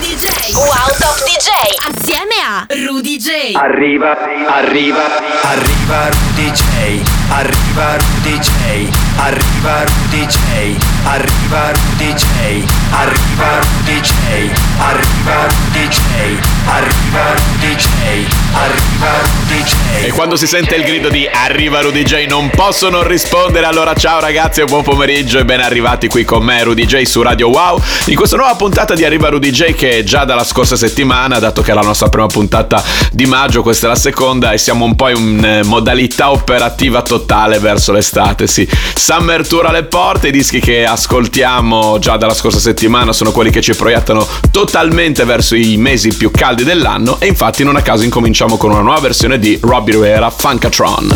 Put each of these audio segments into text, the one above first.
DJ. Wow Top DJ. Assieme a Rudy J. Arriva, arriva, arriva Rudy J. Arriva Rudy J. Arriva Rudy J. Arriva Rudy J. Arriva Rudy J. Arriva Rudy J. Arriva Rudy J. Arriva Rudy J. E quando si sente il grido di Arriva Rudy J non posso non rispondere. Allora ciao ragazzi e buon pomeriggio e ben arrivati qui con me Rudy J su Radio Wow. In questa nuova puntata di Arriva Rudy J che già dalla scorsa settimana, dato che è la nostra prima puntata di maggio, questa è la seconda e siamo un po' in eh, modalità operativa totale verso l'estate. Sì, Summer Tour alle porte, i dischi che ascoltiamo già dalla scorsa settimana sono quelli che ci proiettano totalmente verso i mesi più caldi dell'anno e infatti non a caso incominciamo con una nuova versione di Robbie Rivera Funkatron.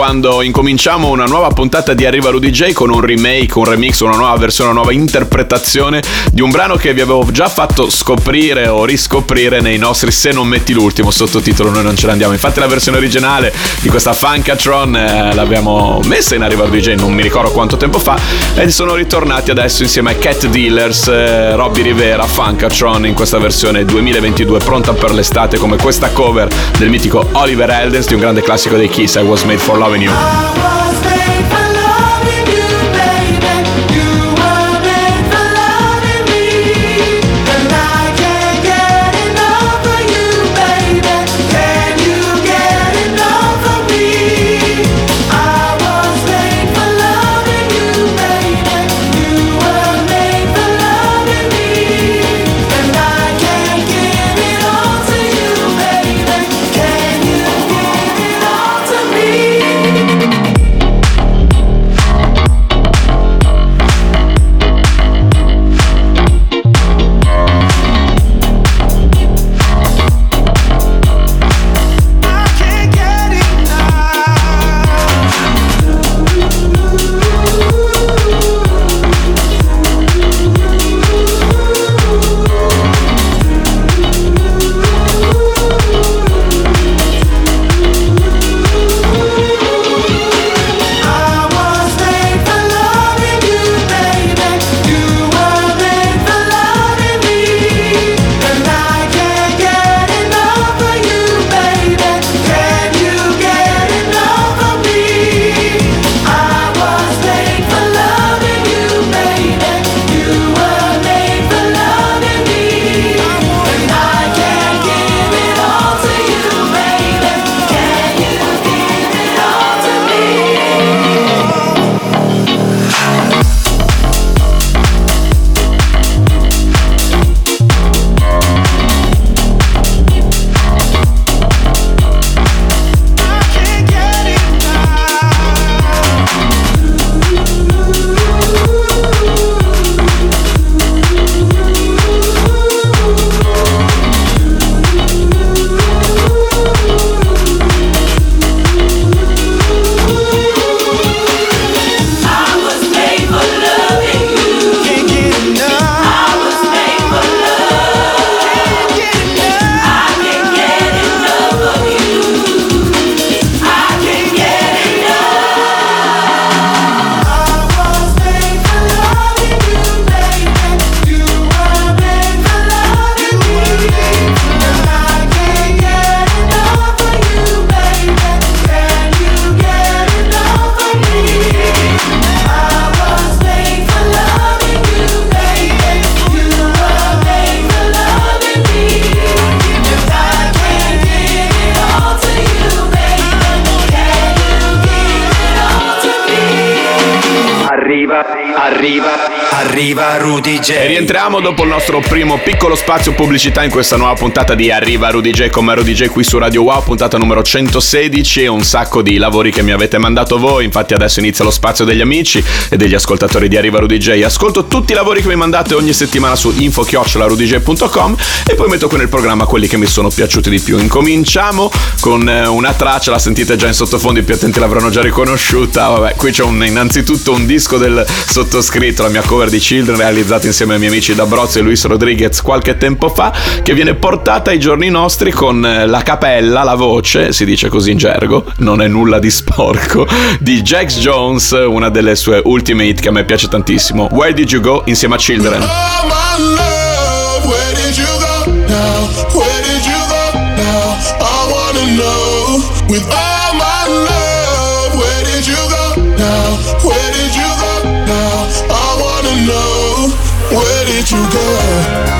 Quando incominciamo una nuova puntata di Arriva Rudy con un remake, un remix, una nuova versione, una nuova interpretazione di un brano che vi avevo già fatto scoprire o riscoprire nei nostri Se non metti l'ultimo sottotitolo, noi non ce l'andiamo. Infatti la versione originale di questa Funkatron eh, l'abbiamo messa in Arriva Rudy non mi ricordo quanto tempo fa e sono ritornati adesso insieme a Cat Dealers, eh, Robbie Rivera, Funkatron in questa versione 2022 pronta per l'estate come questa cover del mitico Oliver Eldens di un grande classico dei Kiss I Was Made for loving you. E rientriamo dopo il nostro primo piccolo spazio pubblicità in questa nuova puntata di Arriva Rudy J come Rudy J qui su Radio Wow, puntata numero 116 e un sacco di lavori che mi avete mandato voi. Infatti adesso inizia lo spazio degli amici e degli ascoltatori di Arriva Rudy J. Ascolto tutti i lavori che mi mandate ogni settimana su info-rudj.com e poi metto qui nel programma quelli che mi sono piaciuti di più. Incominciamo con eh, una traccia, la sentite già in sottofondo, i più attenti l'avranno già riconosciuta. Vabbè, qui c'è un, innanzitutto un disco del sottoscritto, la mia cover di Children realizzata insieme ai miei amici d'Abruzzo e Luis Rodriguez qualche tempo fa, che viene portata ai giorni nostri con eh, la capella, la voce, si dice così in gergo, non è nulla di sporco, di Jax Jones, una delle sue ultime hit che a me piace tantissimo. Where Did You Go insieme a Children. Oh you go?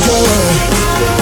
Go?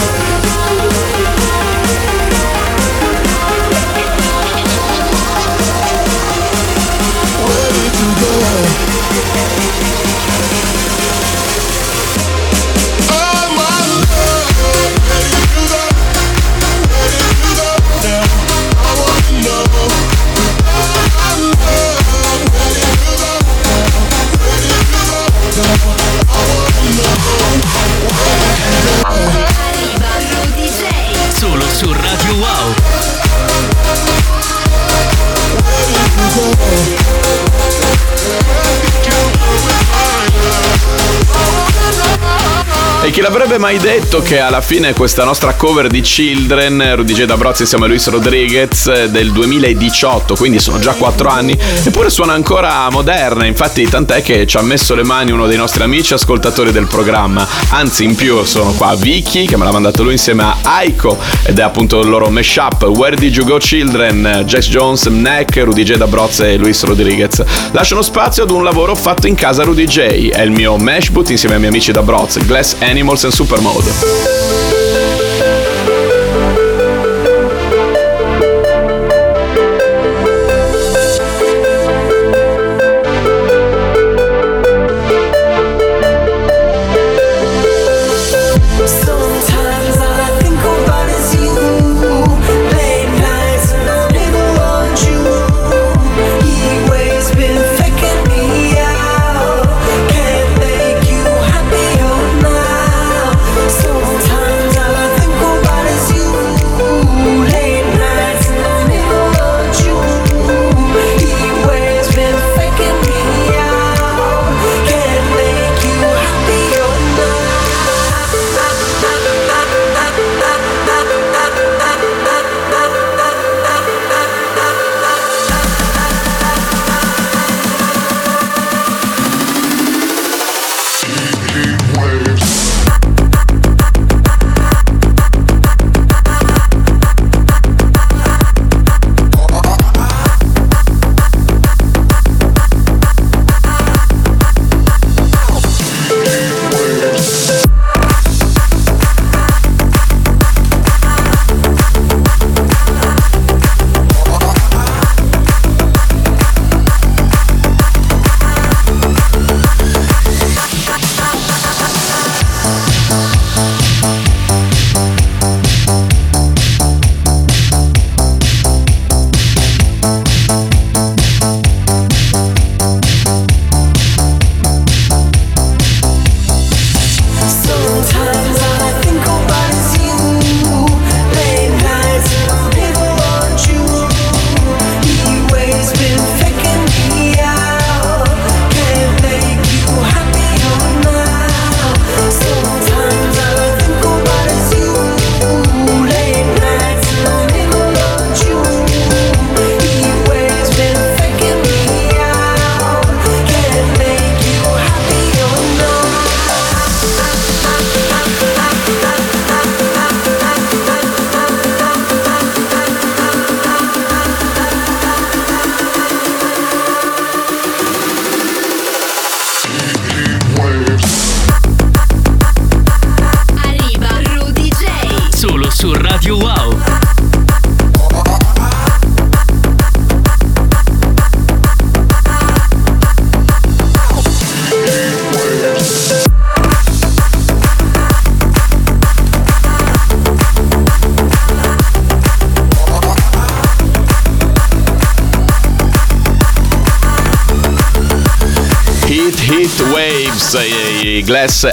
L'avrebbe mai detto che alla fine questa nostra cover di Children, Rudy J. D'Abrozzi insieme a Luis Rodriguez eh, del 2018, quindi sono già 4 anni, eppure suona ancora moderna, infatti tant'è che ci ha messo le mani uno dei nostri amici ascoltatori del programma, anzi in più sono qua Vicky che me l'ha mandato lui insieme a Aiko ed è appunto il loro mashup Where Did You Go Children, Jax Jones, Neck, Rudy J. D'Abrozzi e Luis Rodriguez. Lasciano spazio ad un lavoro fatto in casa Rudy J, è il mio mash boot insieme ai miei amici d'Abrozzi, Glass Animals and Supermode.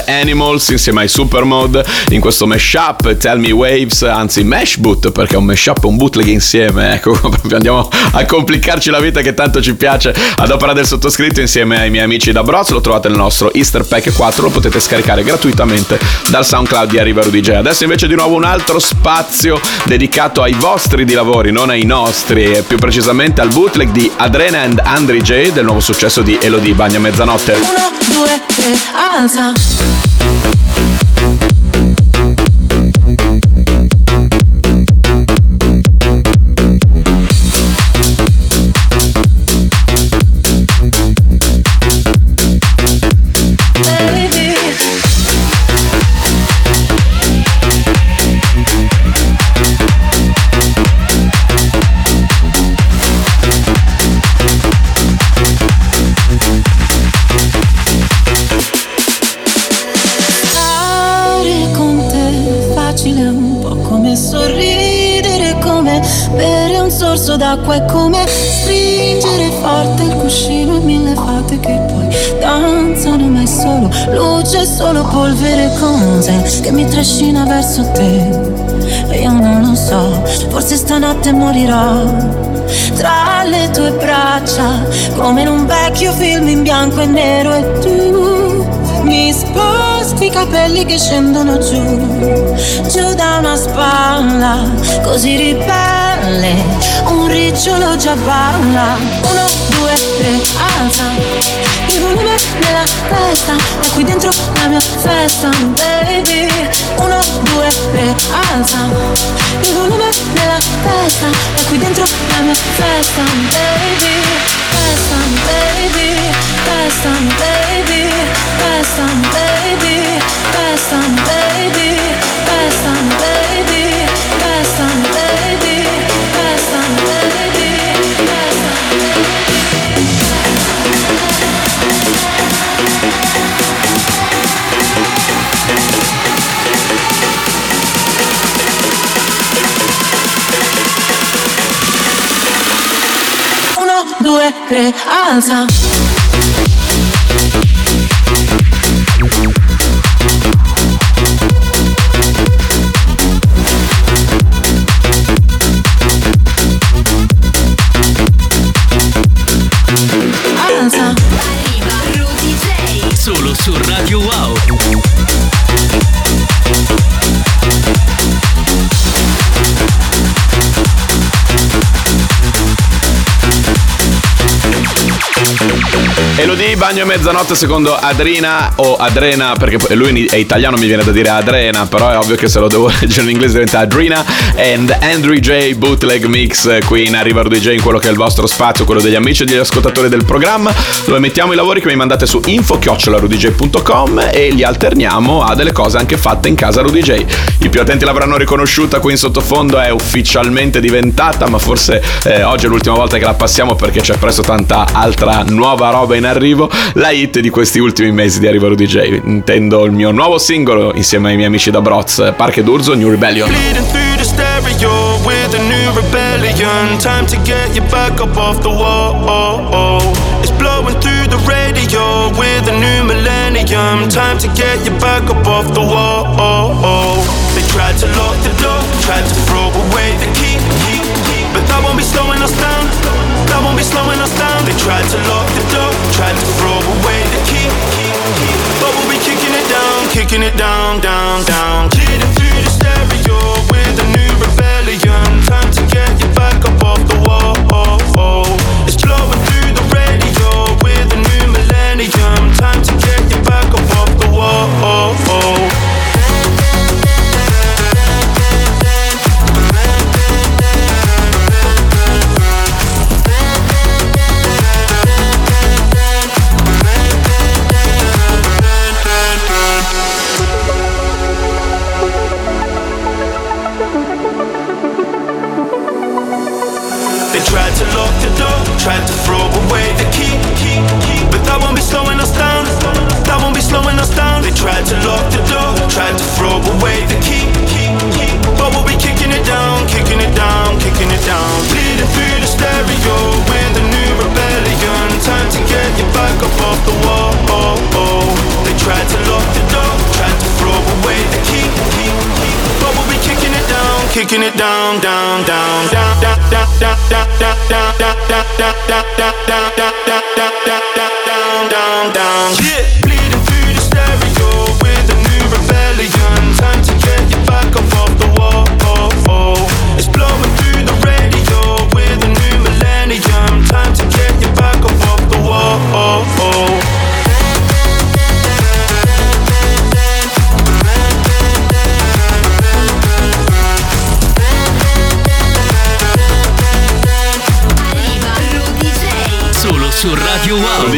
Animals insieme ai Supermode in questo mashup Tell Me Waves, anzi Mashboot perché è un mashup e un bootleg insieme, ecco, proprio andiamo a complicarci la vita che tanto ci piace ad opera del sottoscritto insieme ai miei amici da Broz, lo trovate nel nostro Easter Pack 4, lo potete scaricare gratuitamente dal SoundCloud di Arriva Rudy J. Adesso invece di nuovo un altro spazio dedicato ai vostri di lavori, non ai nostri, e più precisamente al bootleg di Adrena and Andri J del nuovo successo di Elodie Bagna Mezzanotte. Uno, due, tre, alza. Thank you. D'acqua, è come stringere forte il cuscino e mille fate che poi danzano, ma è solo luce, solo polvere, cose che mi trascina verso te. E io non lo so, forse stanotte morirò tra le tue braccia, come in un vecchio film in bianco e nero e tu mi sposti i capelli che scendono giù, giù da una spalla, così ribelle, un ricciolo già balla. Uno, due, tre, alza, il volume nella testa, è qui dentro la mia festa, baby. Uno, due, tre, alza, il volume nella testa, è qui dentro la mia festa, baby. Festa, baby, festa, baby, festa, baby, festa, baby, festa, baby, due, tre, alza. Elodie Bagno Mezzanotte secondo Adrina o Adrena perché lui è italiano mi viene da dire Adrena però è ovvio che se lo devo leggere in inglese diventa Adrina and Andrew J. Bootleg Mix qui in Arriva Rudy J in quello che è il vostro spazio quello degli amici e degli ascoltatori del programma. Dove mettiamo i lavori che mi mandate su info-rudyj.com e li alterniamo a delle cose anche fatte in casa Rudy J i più attenti l'avranno riconosciuta qui in sottofondo è ufficialmente diventata ma forse eh, oggi è l'ultima volta che la passiamo perché c'è presto tanta altra nuova roba in arrivo la hit di questi ultimi mesi di Arriva Rudy J intendo il mio nuovo singolo insieme ai miei amici da Broz Parche d'Urzo New Rebellion. Time to get you back up off the wall. It's blowing through the radio with a new millennium. Time to get you back up off the wall. They tried to lock the door, tried to throw away the key. But that won't be slowing us down. That won't be slowing us down. They tried to lock kicking it down, down, down. tried to throw away the key, key, key. But we'll be kicking it down, kicking it down, kicking it down. Bleeding through the stereo, we're the new rebellion. Time to get your back up off the wall. Oh, oh. They tried to lock the door, tried to throw away the key, key, key. But we'll be kicking it down, kicking it down, down, down, down, down, down, down, down, down, down, down, down, down, down, down.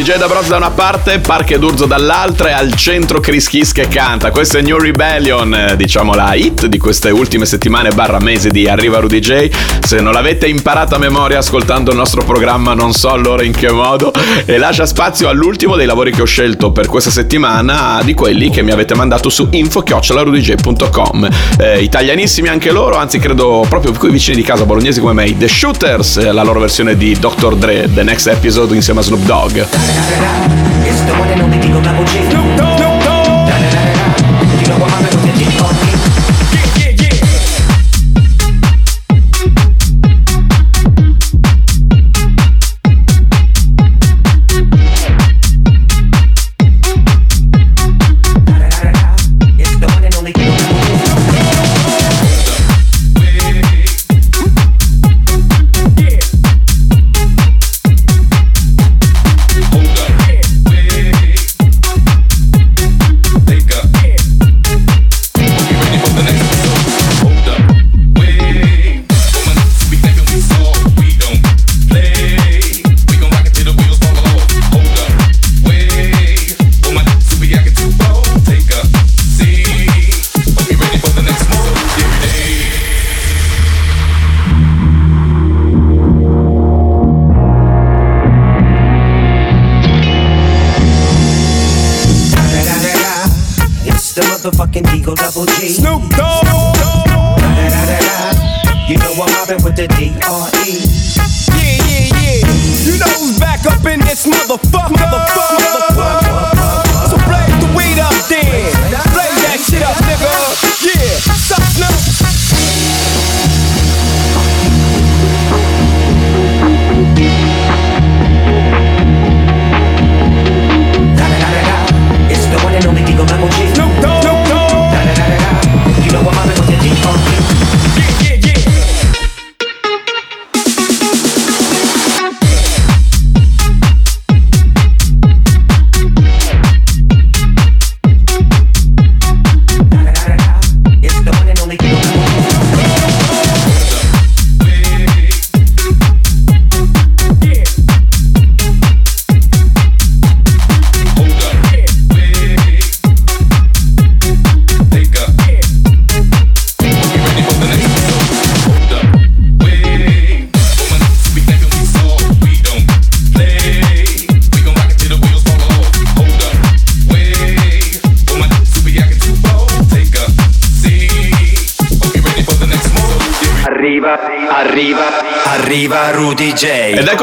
DJ da Bros da una parte, Parche d'Urzo dall'altra e al centro Chris Kiss che canta. Questa è New Rebellion, eh, diciamo la hit di queste ultime settimane barra mesi di Arriva Rudy J. Se non l'avete imparata a memoria ascoltando il nostro programma non so allora in che modo. E lascia spazio all'ultimo dei lavori che ho scelto per questa settimana, di quelli che mi avete mandato su info-rudj.com. Eh, italianissimi anche loro, anzi credo proprio qui vicini di casa, bolognesi come me, The Shooters, eh, la loro versione di Dr. Dre, The Next Episode insieme a Snoop Dogg. It's the one and only Digo Double G. Snoop Dogg.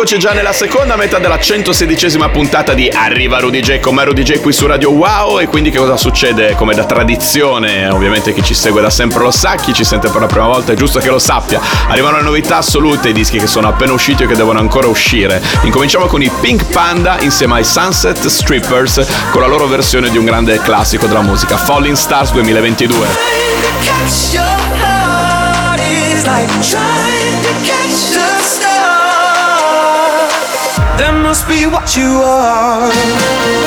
Eccoci già nella seconda metà della 116esima puntata di Arriva Rudy J con me Rudy J qui su Radio Wow e quindi che cosa succede? Come da tradizione, ovviamente chi ci segue da sempre lo sa, chi ci sente per la prima volta è giusto che lo sappia. Arrivano le novità assolute, i dischi che sono appena usciti o che devono ancora uscire. Incominciamo con i Pink Panda insieme ai Sunset Strippers con la loro versione di un grande classico della musica, Falling Stars 2022. Be what you are.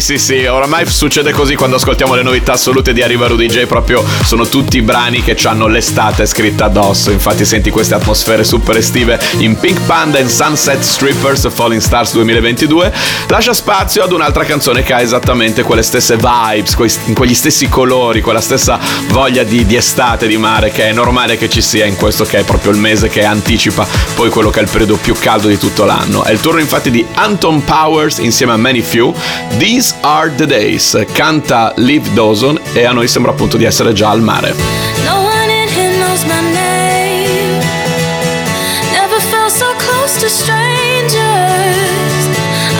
Sì sì sì, oramai succede così quando ascoltiamo le novità assolute di Arriva Rudy J, proprio sono tutti brani che hanno l'estate scritta addosso, infatti senti queste atmosfere super estive in Pink Panda and Sunset Strippers Falling Stars 2022, lascia spazio ad un'altra canzone che ha esattamente quelle stesse vibes, quei- quegli stessi colori, quella stessa voglia di, di estate, di mare che è normale che ci sia in questo che è proprio il mese che anticipa poi quello che è il periodo più caldo di tutto l'anno. È il turno infatti di Anton Powers insieme a Many Few. These are the days. Canta Liv Dawson e a noi sembra appunto di essere già al mare. No one in here knows my name. Never felt so close to strangers.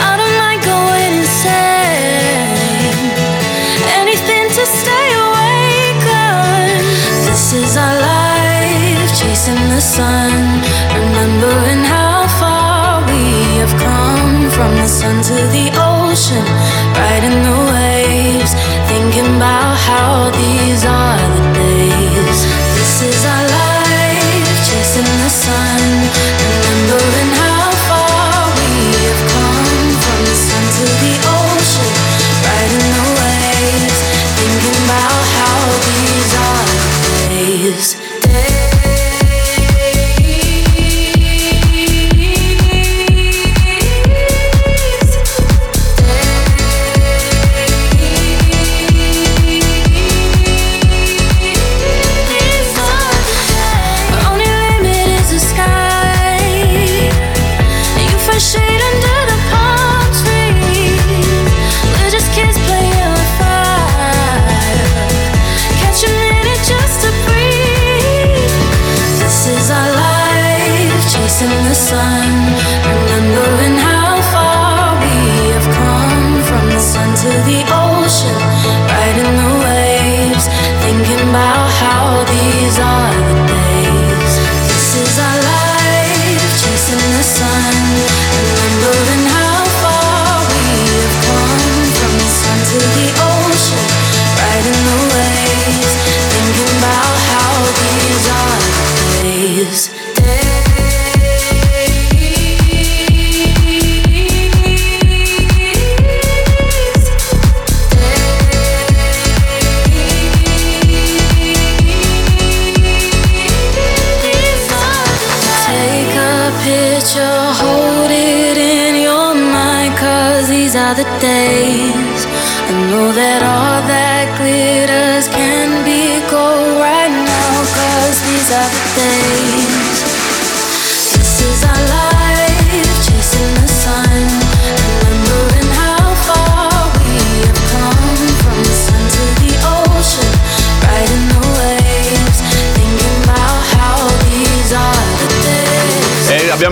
I don't mind going insane. Anything to stay awake on. This is our life, chasing the sun. Remembering how far we have come from the sun to the ocean, riding the waves, thinking about how these are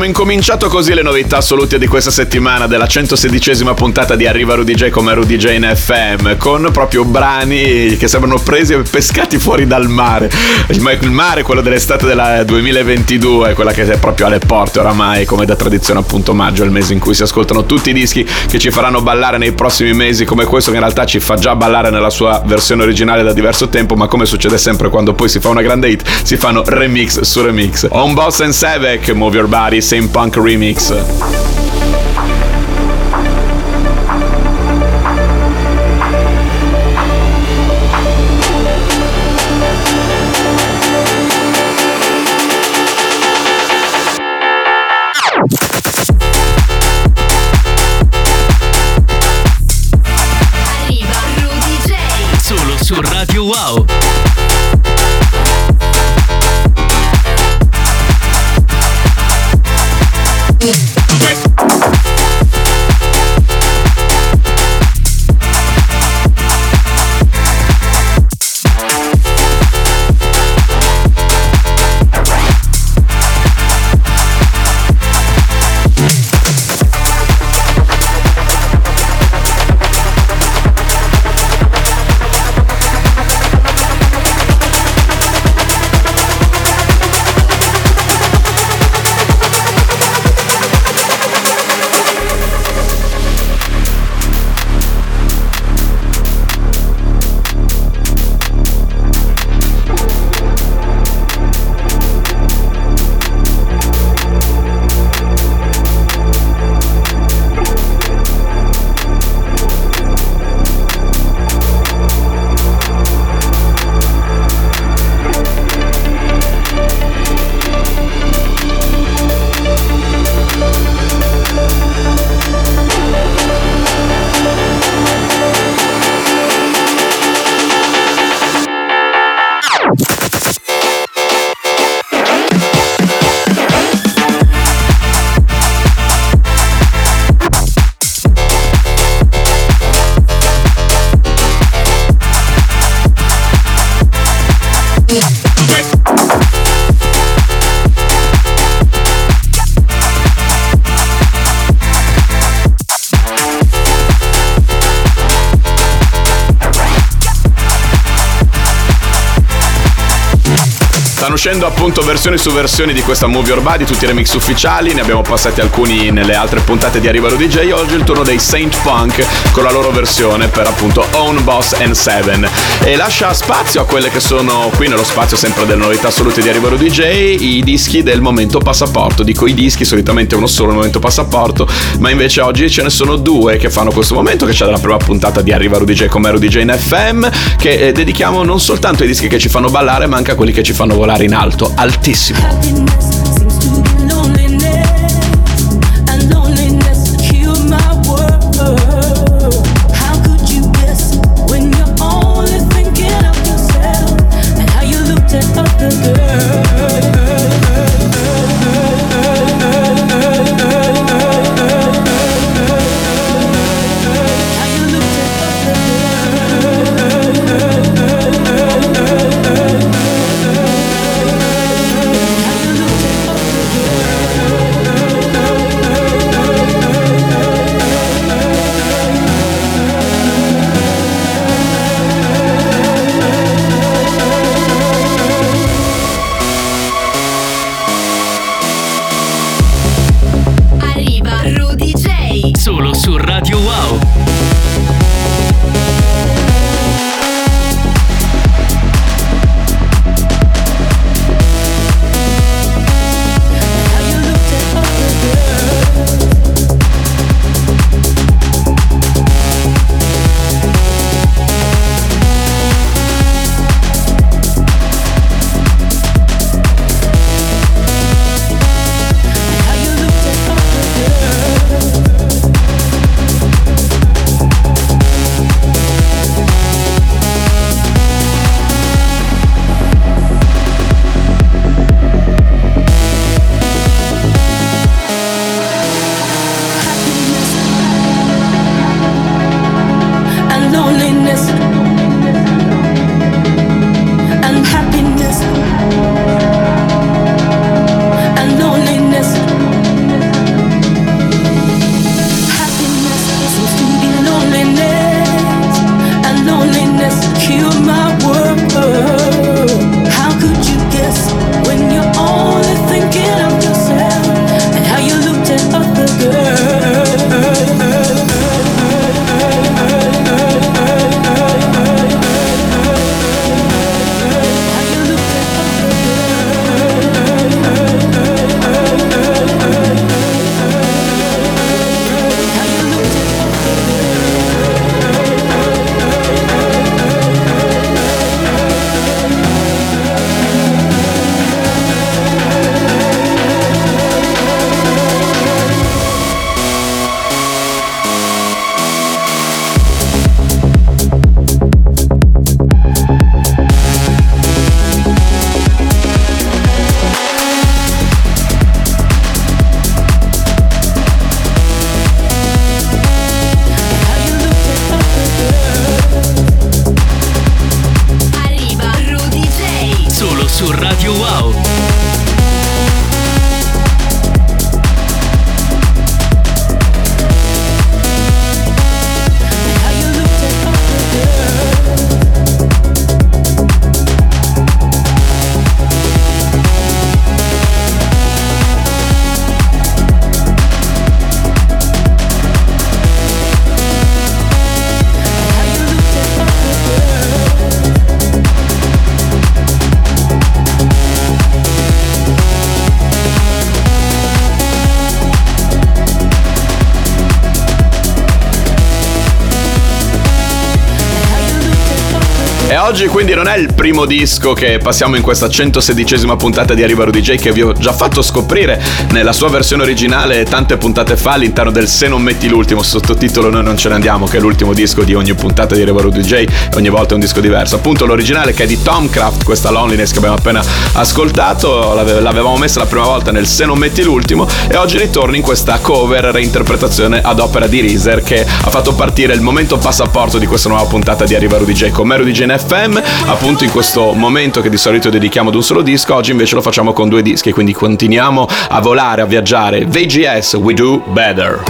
incominciato così le novità assolute di questa settimana della 116esima puntata di Arriva Rudy J come Rudy J in FM con proprio brani che sembrano presi e pescati fuori dal mare. Il ma- il mare, quello dell'estate del 2022, quella che è proprio alle porte oramai, come da tradizione appunto maggio, il mese in cui si ascoltano tutti i dischi che ci faranno ballare nei prossimi mesi, come questo che in realtà ci fa già ballare nella sua versione originale da diverso tempo, ma come succede sempre quando poi si fa una grande hit, si fanno remix su remix. On Boss and Sevek, Move Your Body, Same Punk Remix. Uscendo appunto versioni su versioni di questa Movie Your Body, tutti i remix ufficiali, ne abbiamo passati alcuni nelle altre puntate di Arrivalo DJ, oggi è il turno dei Saint Punk con la loro versione per appunto Own Boss and Seven. E lascia spazio a quelle che sono qui nello spazio sempre delle novità assolute di Arrivalo DJ, i dischi del momento passaporto, dico i dischi, solitamente uno solo il momento passaporto, ma invece oggi ce ne sono due che fanno questo momento, che c'è dalla prima puntata di Arrivalo DJ come Ero DJ in FM, che eh, dedichiamo non soltanto ai dischi che ci fanno ballare, ma anche a quelli che ci fanno volare in alto, altissimo. Quindi non è il primo disco che passiamo in questa 116esima puntata di Arriva Rudy J che vi ho già fatto scoprire nella sua versione originale tante puntate fa all'interno del Se non metti l'ultimo sottotitolo Noi non ce ne andiamo che è l'ultimo disco di ogni puntata di Arriva Rudy J e ogni volta è un disco diverso. Appunto l'originale che è di Tomcraft, questa Loneliness che abbiamo appena ascoltato, l'ave- l'avevamo messa la prima volta nel Se non metti l'ultimo e oggi ritorno in questa cover reinterpretazione ad opera di Reezer che ha fatto partire il momento passaporto di questa nuova puntata di Arriva Rudy J con me Rudy J in FM, appunto in questo momento che di solito dedichiamo ad un solo disco, oggi invece lo facciamo con due dischi, quindi continuiamo a volare, a viaggiare. VGS, We Do Better.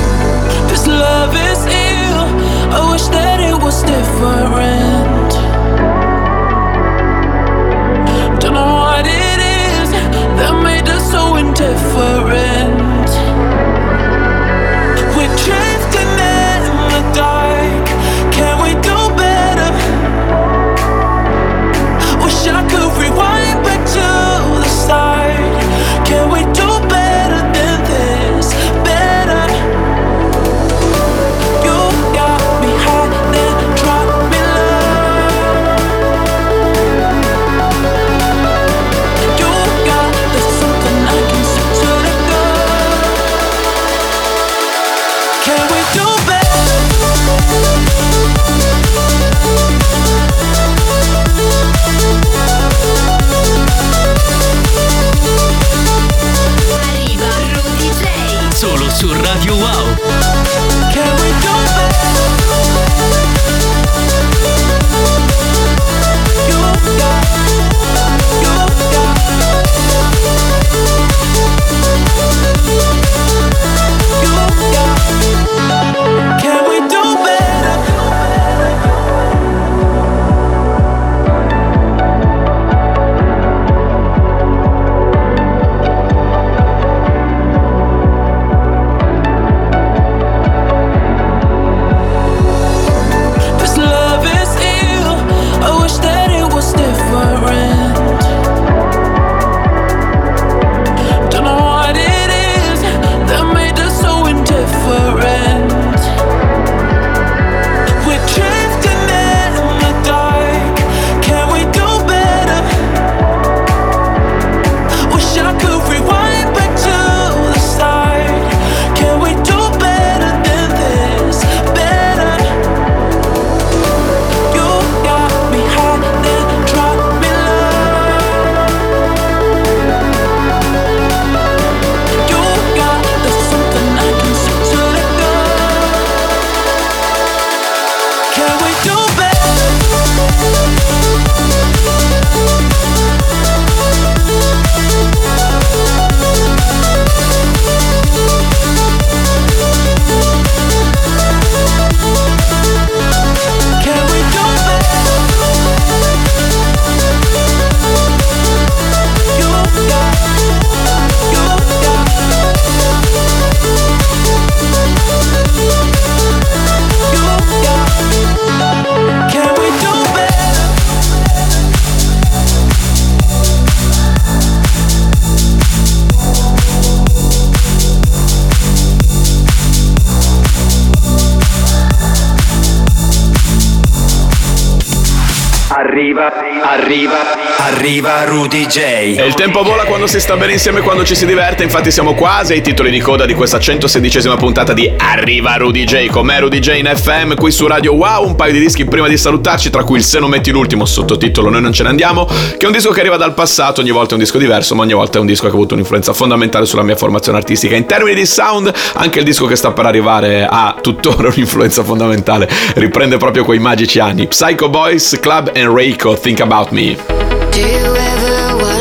Arriva, arriva Rudy J. E il tempo vola quando si sta bene insieme, quando ci si diverte. Infatti, siamo quasi ai titoli di coda di questa 116esima puntata di Arriva Rudy J. Con me, Rudy J in FM, qui su Radio Wow. Un paio di dischi prima di salutarci, tra cui il Se non metti l'ultimo, sottotitolo Noi non ce ne andiamo. Che è un disco che arriva dal passato. Ogni volta è un disco diverso, ma ogni volta è un disco che ha avuto un'influenza fondamentale sulla mia formazione artistica. In termini di sound, anche il disco che sta per arrivare ha tuttora un'influenza fondamentale. Riprende proprio quei magici anni. Psycho Boys, Club and Reiko, Think About Me.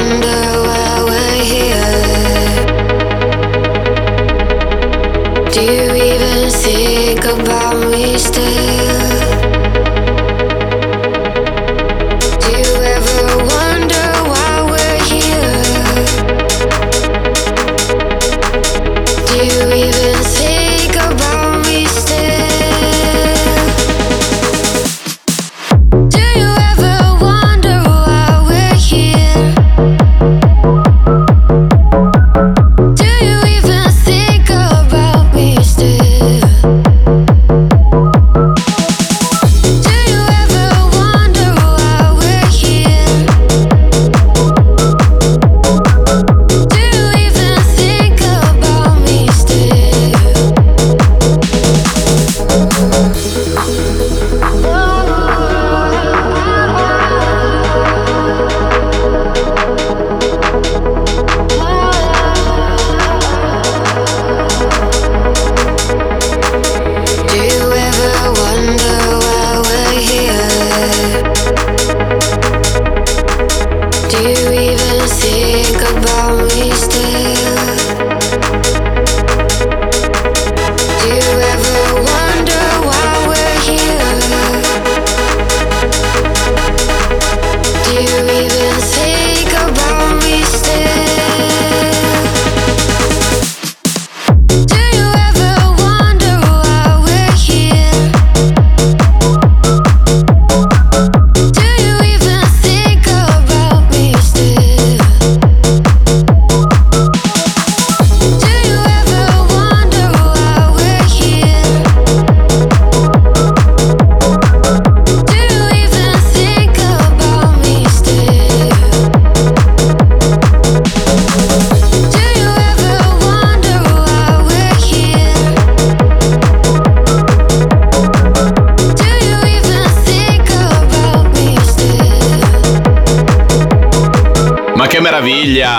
Do you ever wonder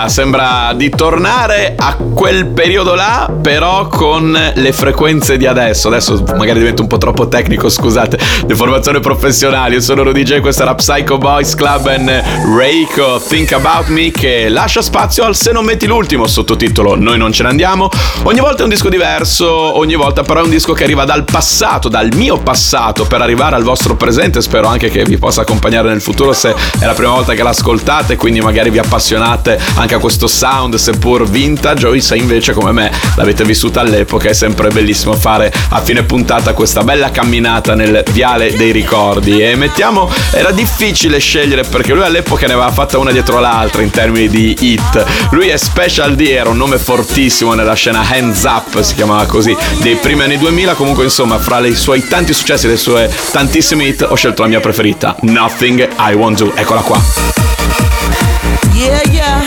Sembra di tornare a quel periodo là, però con le frequenze di adesso. Adesso magari divento un po' troppo tecnico, scusate. Deformazione professionale. Io sono Rudy J, questa era Psycho Boys Club and Reiko Think About Me che lascia spazio al Se non metti l'ultimo sottotitolo Noi non ce ne andiamo. Ogni volta è un disco diverso, ogni volta però è un disco che arriva dal passato, dal mio passato per arrivare al vostro presente. Spero anche che vi possa accompagnare nel futuro se è la prima volta che l'ascoltate, quindi magari vi appassionate anche a questo sound, seppur vintage, o se invece come me l'avete vissuta all'epoca. È sempre bellissimo fare a fine puntata questa bella camminata nel viale dei ricordi. E mettiamo, era difficile scegliere perché lui all'epoca ne aveva fatta una dietro l'altra in termini di hit. Lui è Special D, era un nome fortissimo nella scena Hands Up, si chiamava così, dei primi anni 2000. Comunque, insomma, fra i suoi tanti successi e le sue tantissime hit, ho scelto la mia preferita, Nothing I Won't Do. Eccola qua. Yeah, yeah.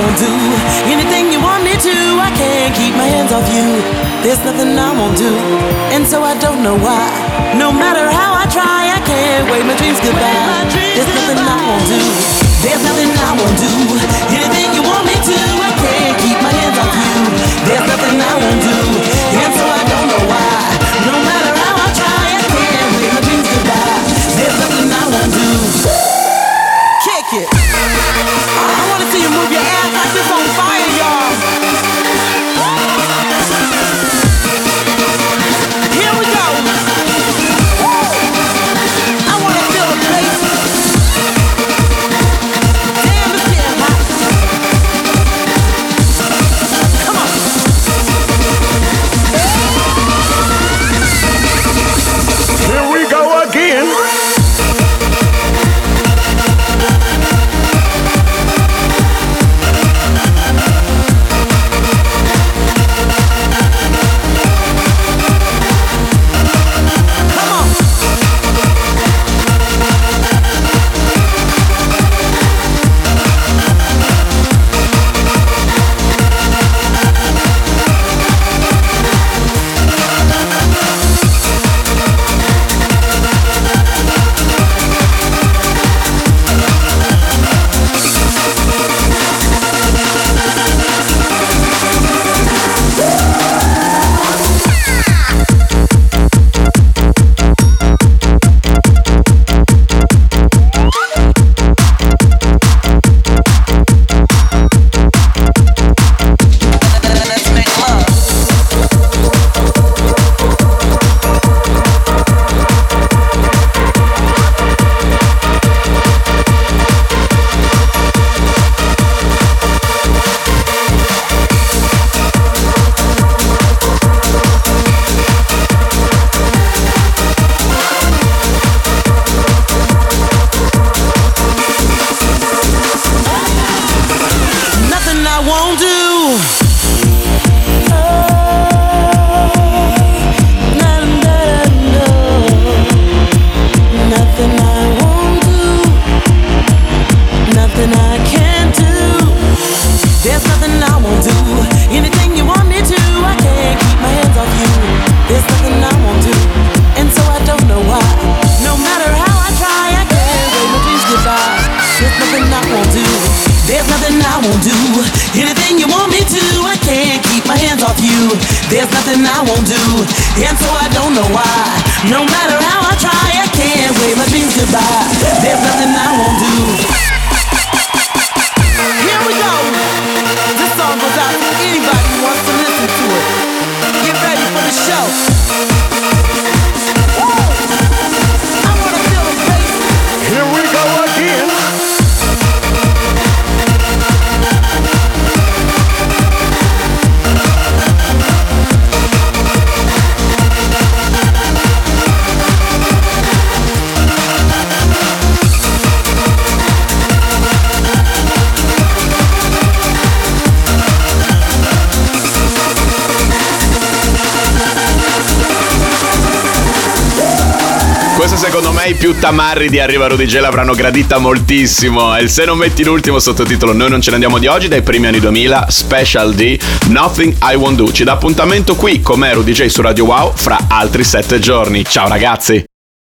won't do. Anything you want me to, I can't keep my hands off you. There's nothing I won't do, and so I don't know why. No matter how I try, I can't wave my dreams goodbye. There's nothing I won't do. There's nothing I won't do. Anything you want me to, I can't keep my hands off you. There's nothing I won't do, and so I don't know why. Tamarri di Arriva J l'avranno gradita moltissimo. E se non metti l'ultimo sottotitolo Noi non ce ne andiamo di oggi dai primi anni 2000, Special D, Nothing I Won't Do. Ci dà appuntamento qui con me Rudy J su Radio Wow fra altri sette giorni. Ciao ragazzi!